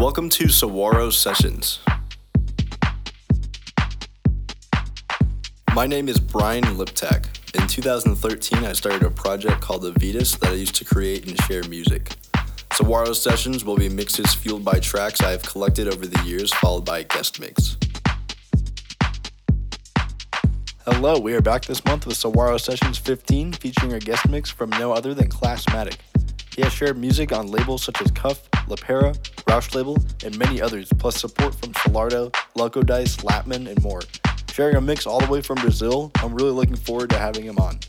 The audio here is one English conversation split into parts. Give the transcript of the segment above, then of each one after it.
Welcome to Saguaro Sessions. My name is Brian Liptak. In 2013, I started a project called Avitas that I used to create and share music. Saguaro Sessions will be mixes fueled by tracks I have collected over the years, followed by a guest mix. Hello, we are back this month with Saguaro Sessions 15, featuring a guest mix from no other than Classmatic. He has shared music on labels such as Cuff, La Pera, Roush Label, and many others, plus support from Solardo, Loco Dice, Latmun, and more. Sharing a mix all the way from Brazil, I'm really looking forward to having him on.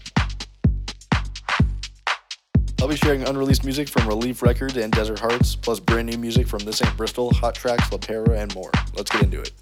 I'll be sharing unreleased music from Relief Records and Desert Hearts, plus brand new music from This Ain't Bristol, Hot Tracks, Lapera, and more. Let's get into it.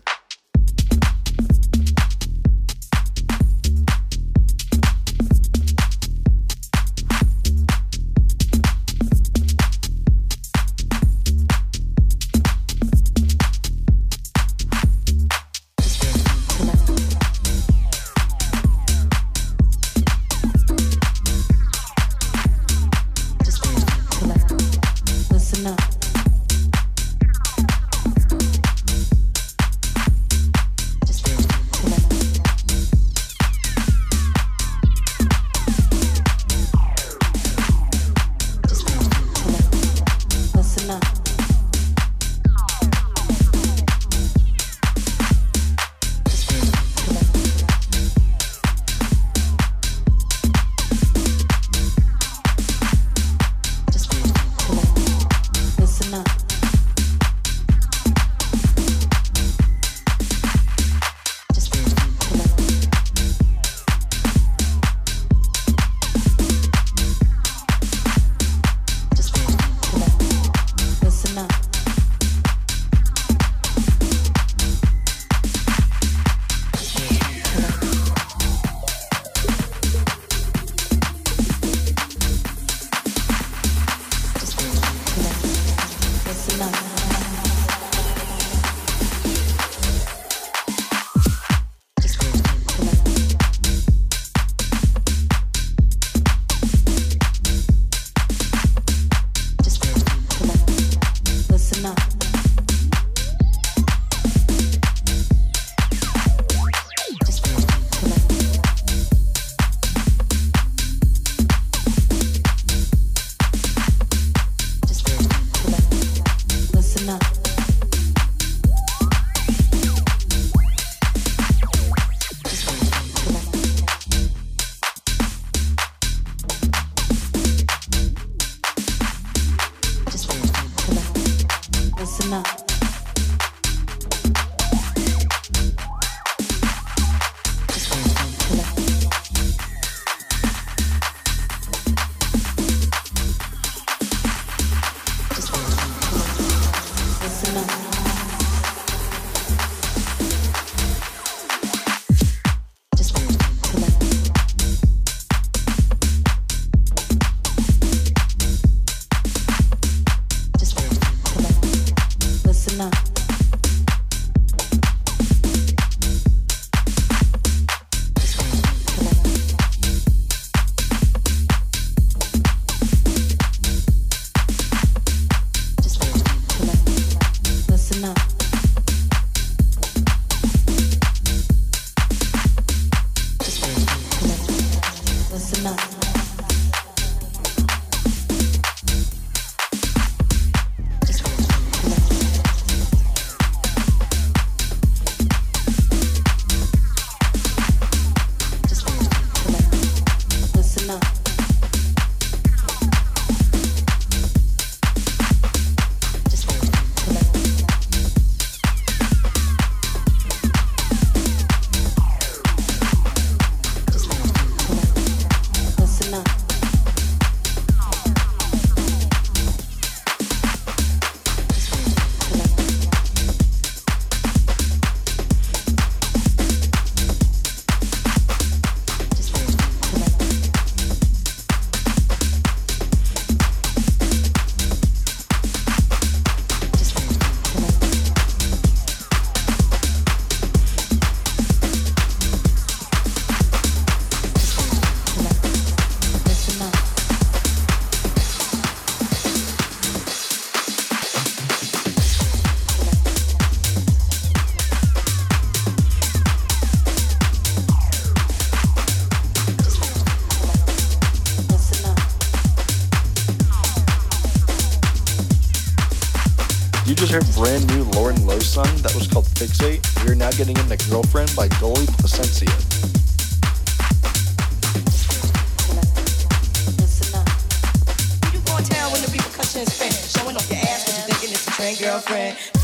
Girlfriend.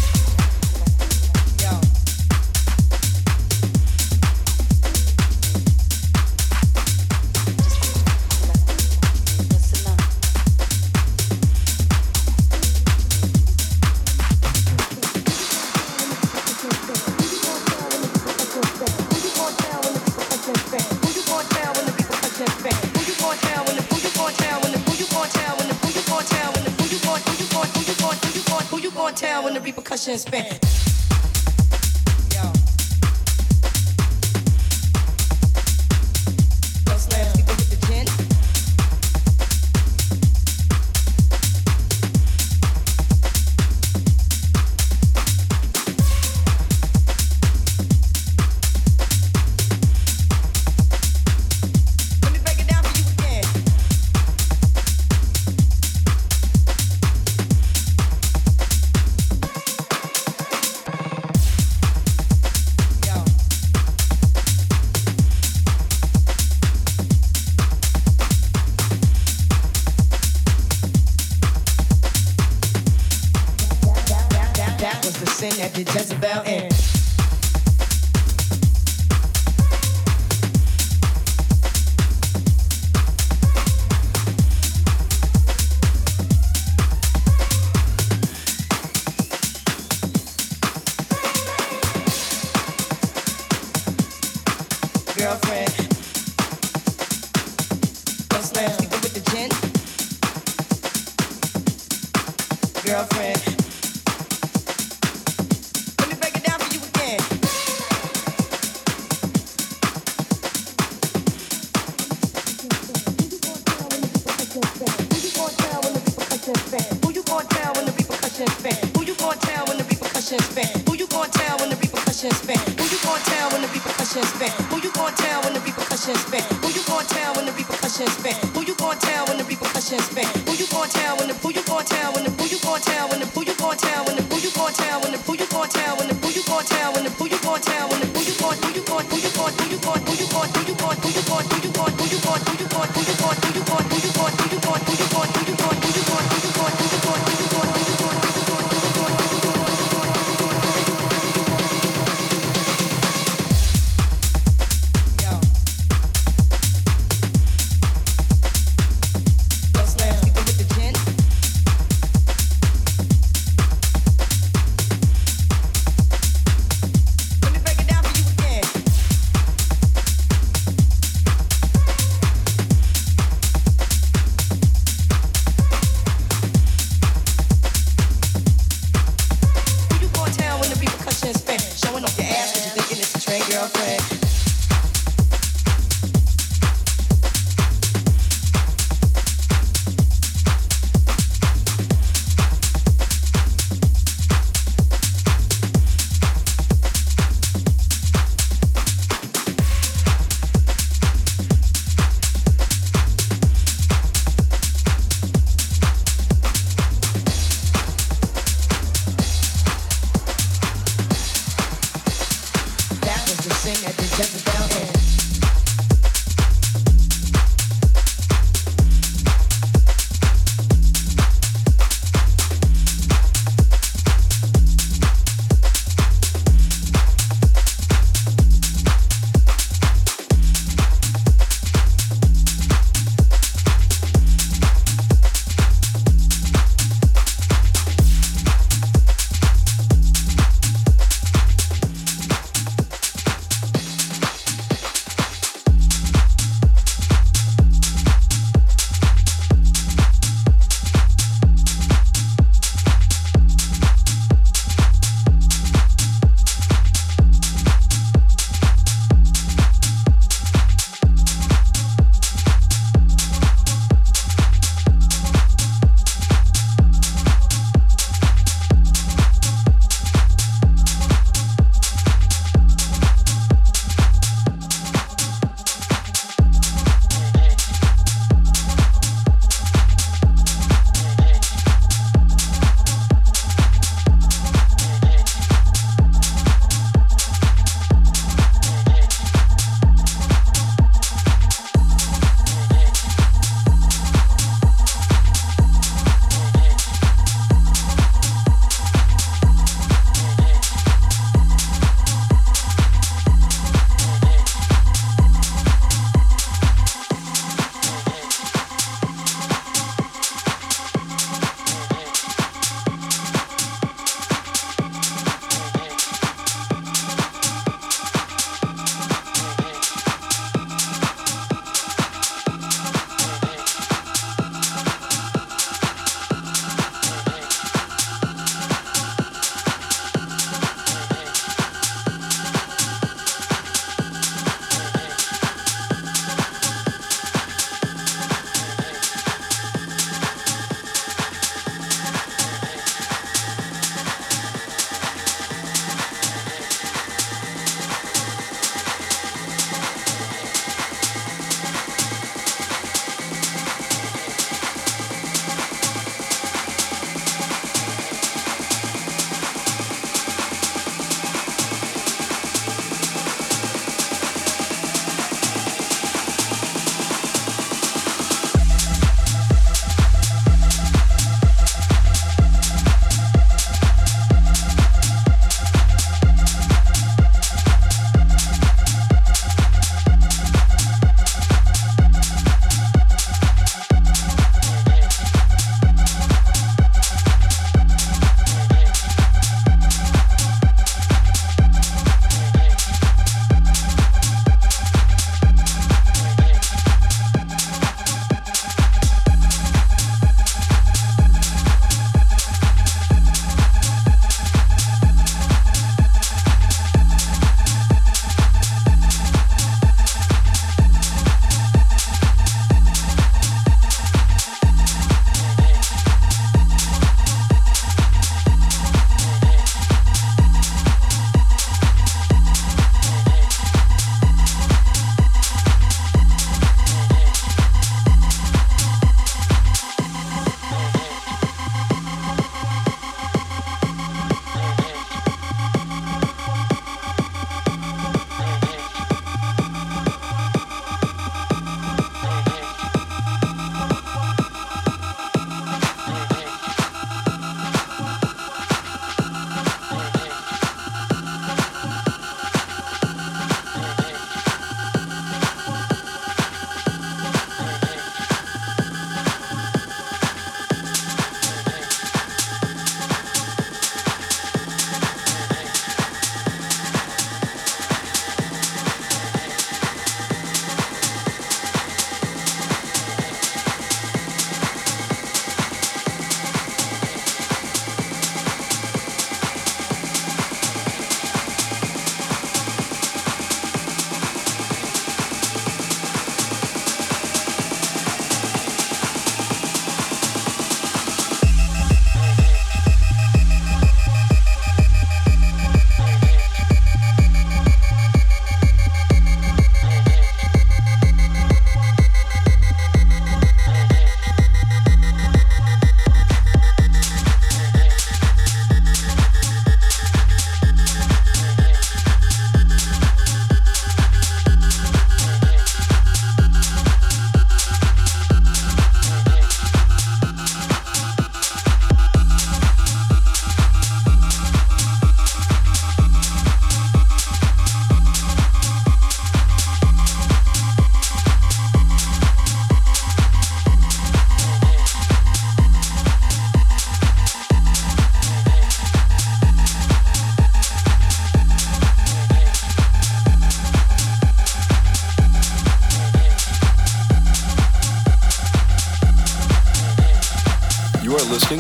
spin? Who you gonna tell when the repercussions spin? Who you gonna tell when the repercussions spin? Who you gonna tell when the repercussions spin? Who you gonna tell when the who you gonna tell when the who you gonna tell when the who you gonna tell when the who you gonna tell when the who you gonna tell when the who you gonna tell when the who you gonna tell when the who you gonna who you gonna who you gonna who you gonna who you gonna who you gonna who you gonna who you gonna who you gonna who you gonna who you gonna who you gonna who you gonna who you gonna who you gonna who you gonna just a girl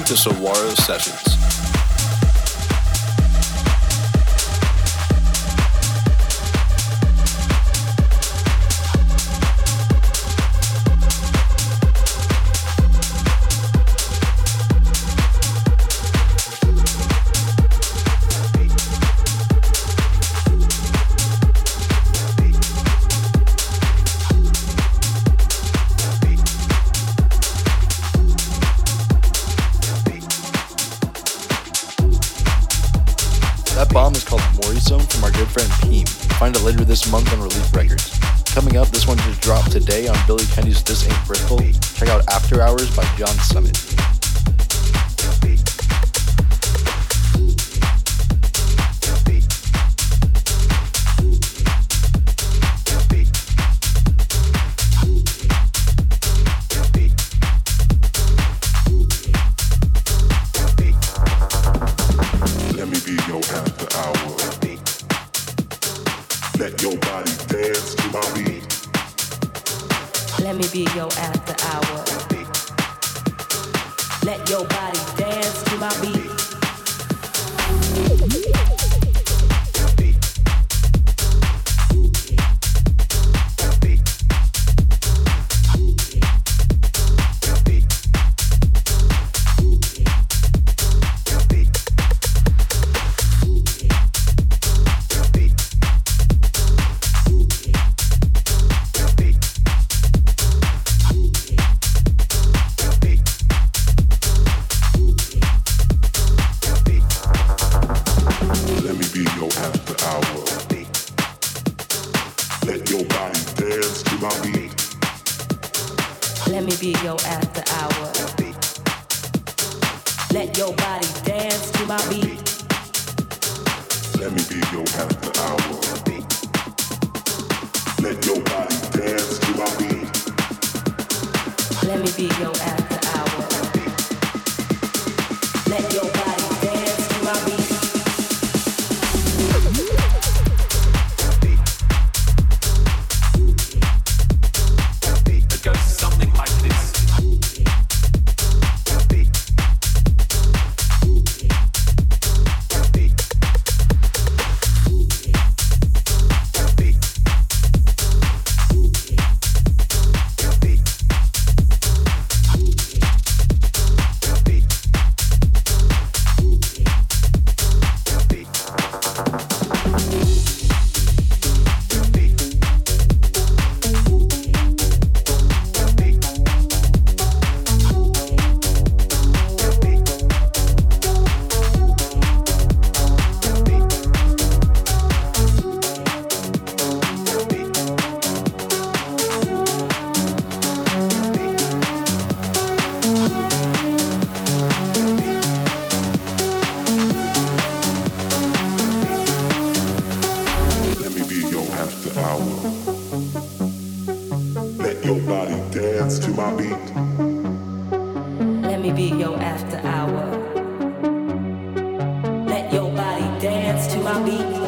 to Saguaro Sessions. to my beat.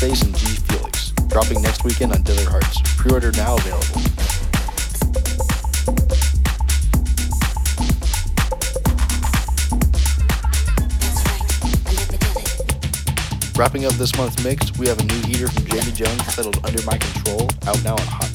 Wednesdays in G Felix, dropping next weekend on Desert Hearts. Pre order now available. Wrapping up this month's mix, we have a new heater from Jamie Jones titled Under My Control, out now on Hot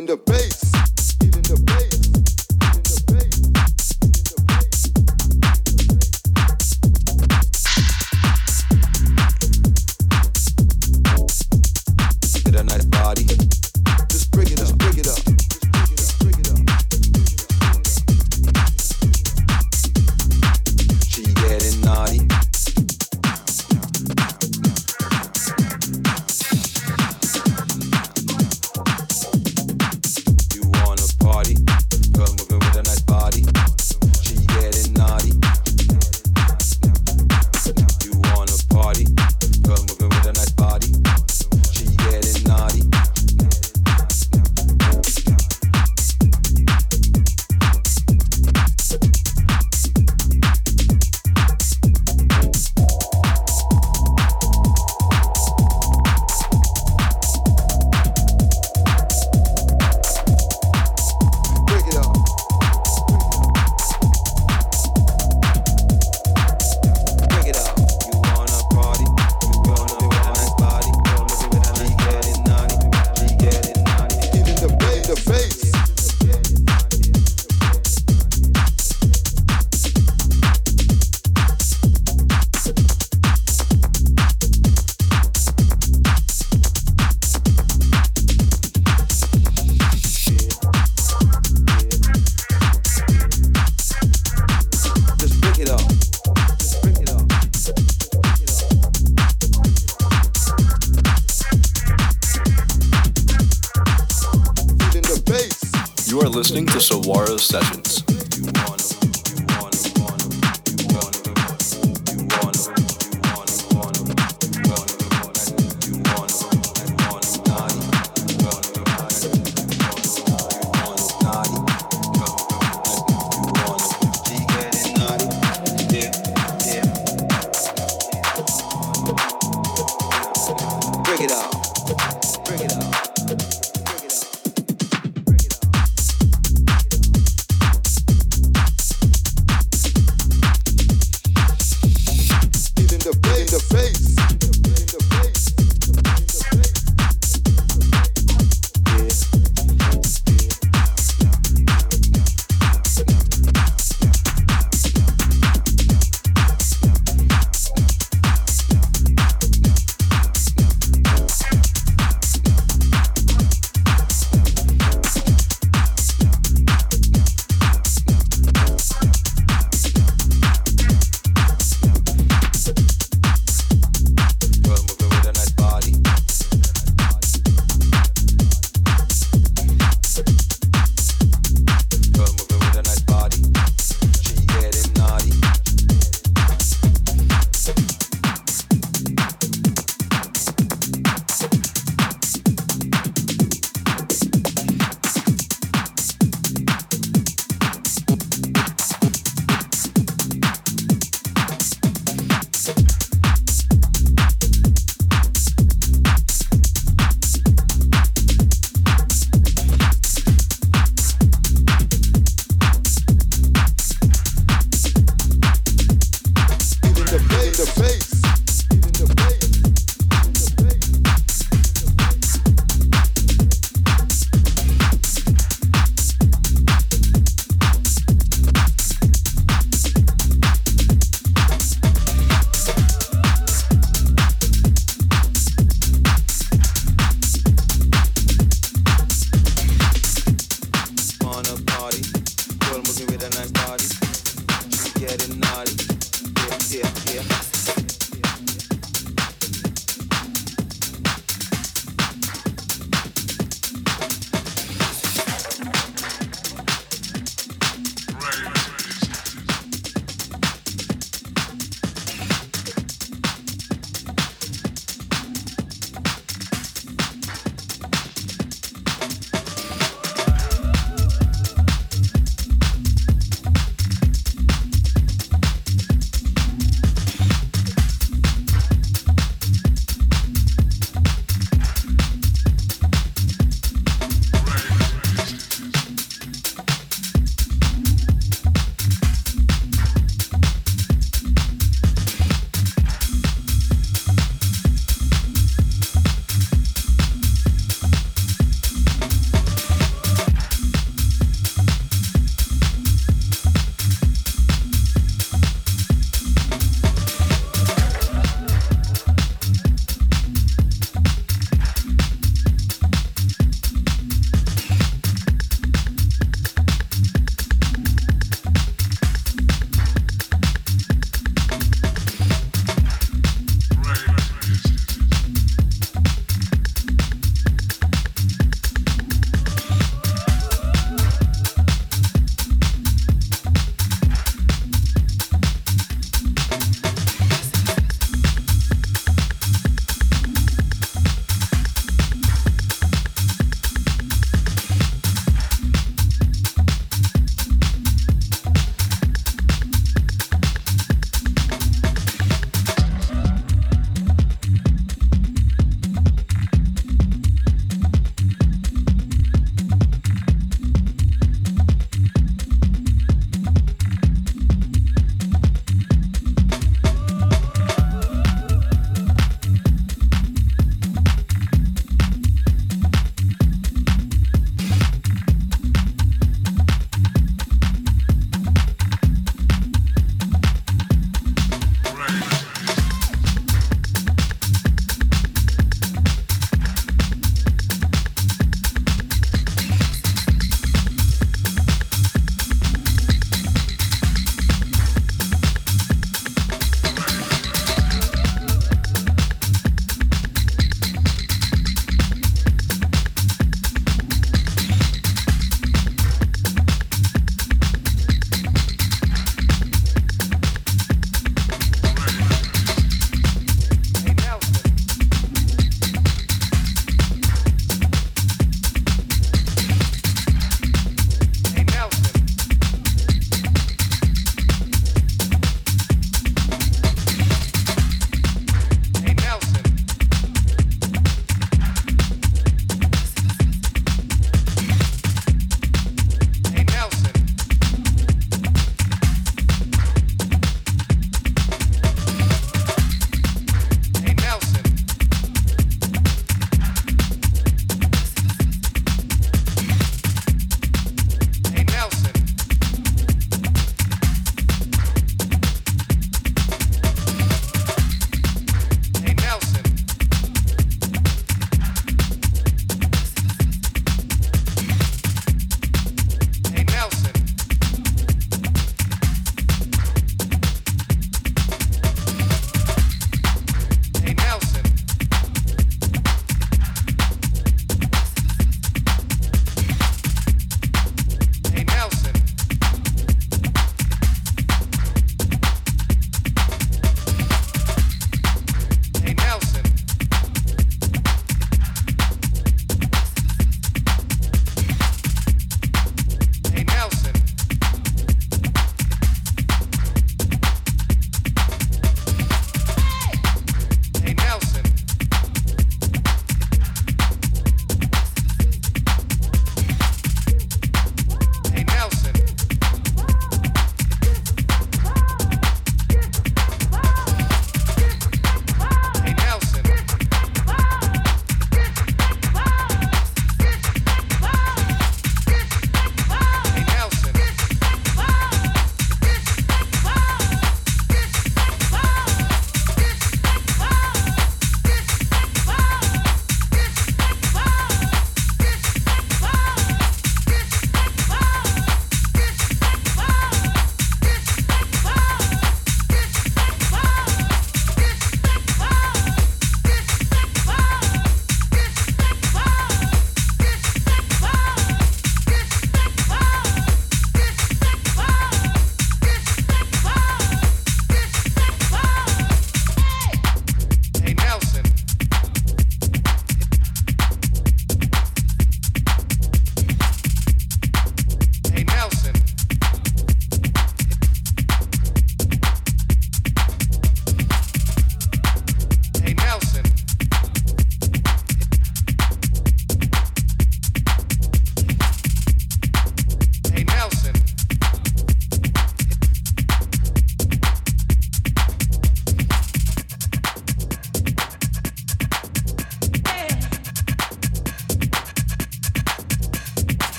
in the bass. listening to Sawara Sessions.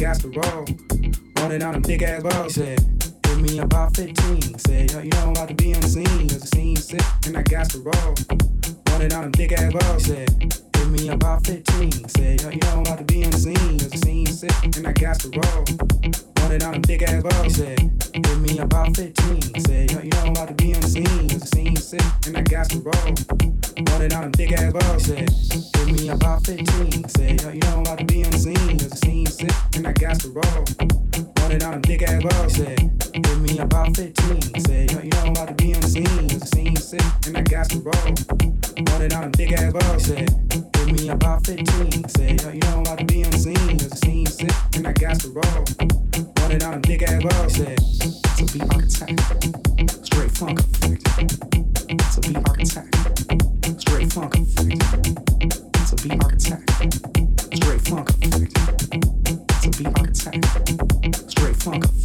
got the wrong. funk.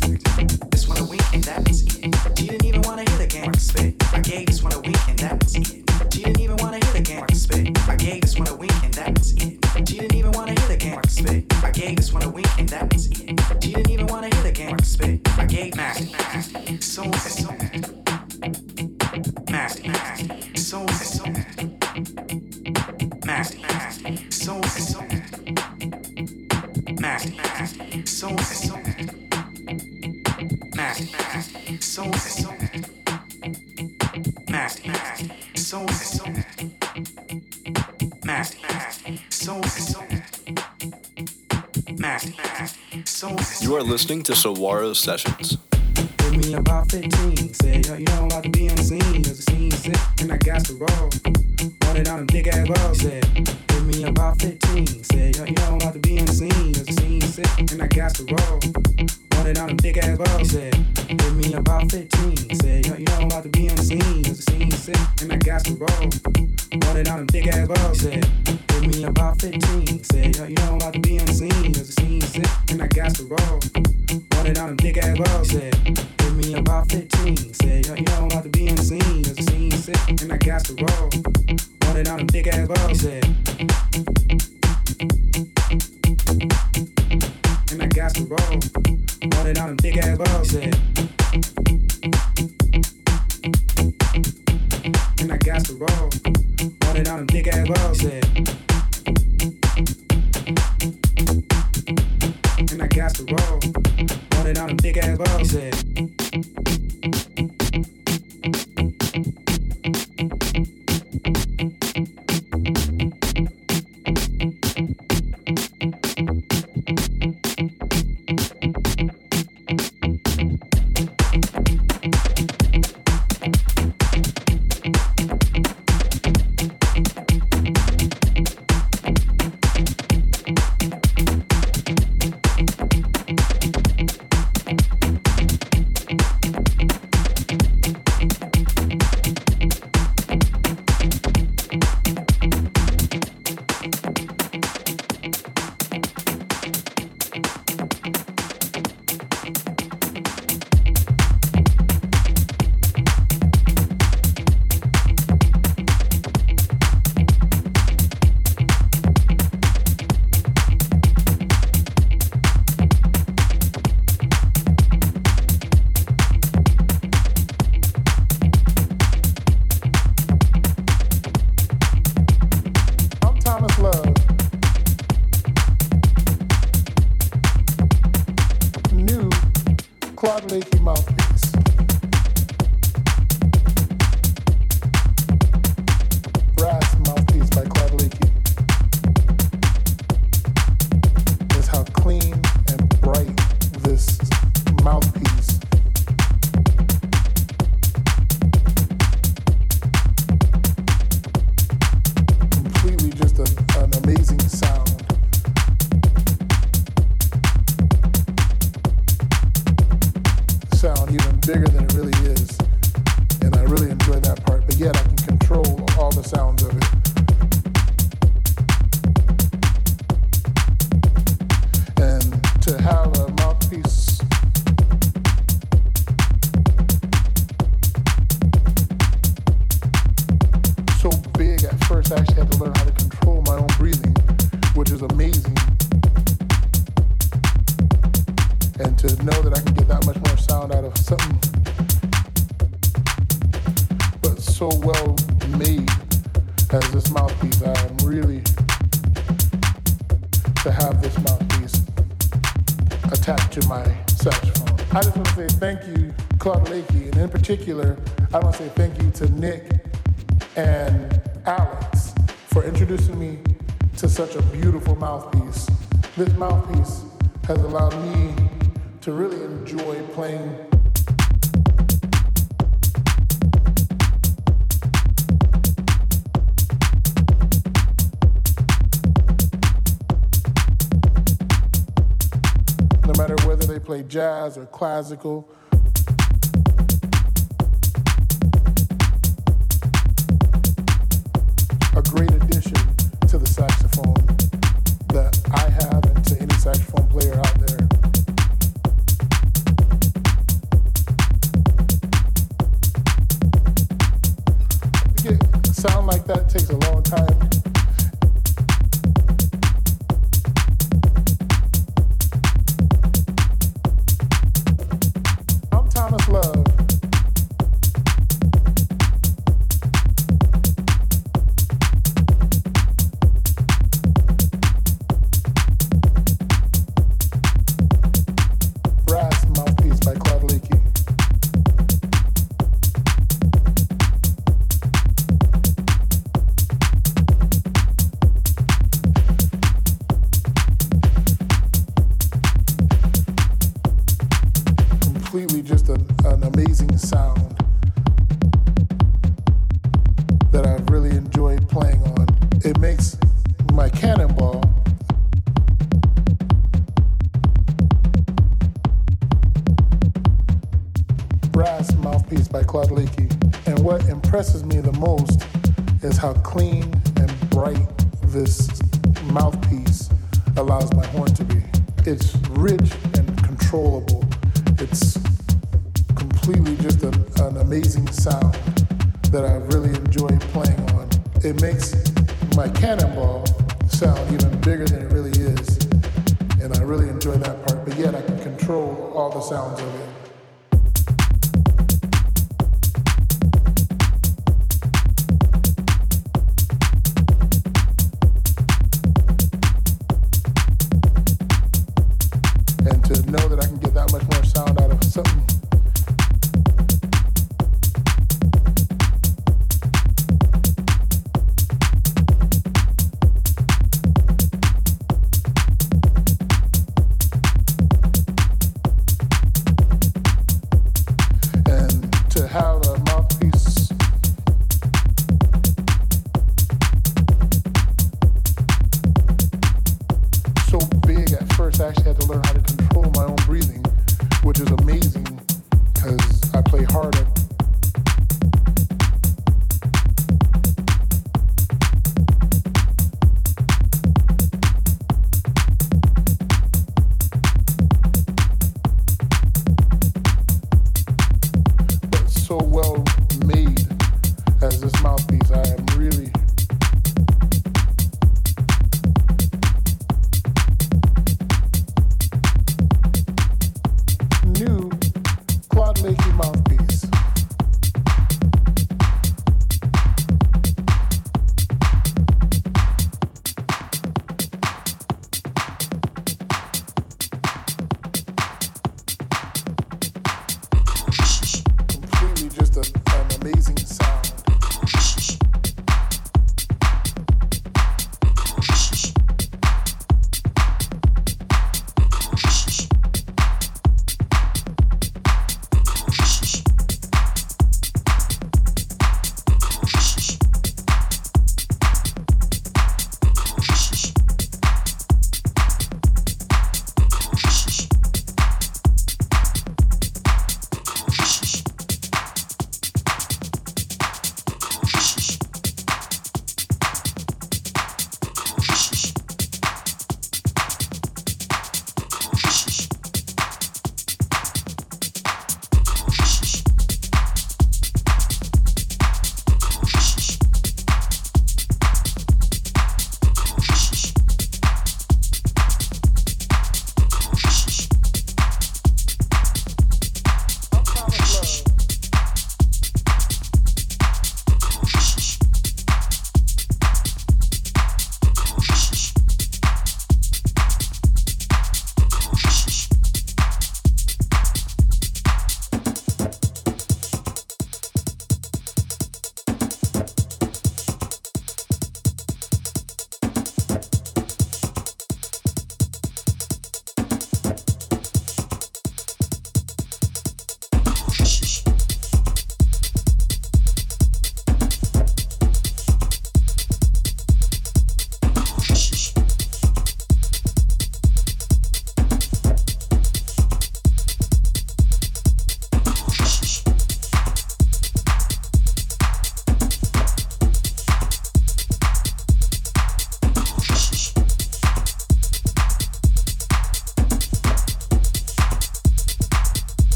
listening to Sawaro Sessions. Give me about 15, say, you know I'm be cause sick, and I got the roll. This mouthpiece has allowed me to really enjoy playing. No matter whether they play jazz or classical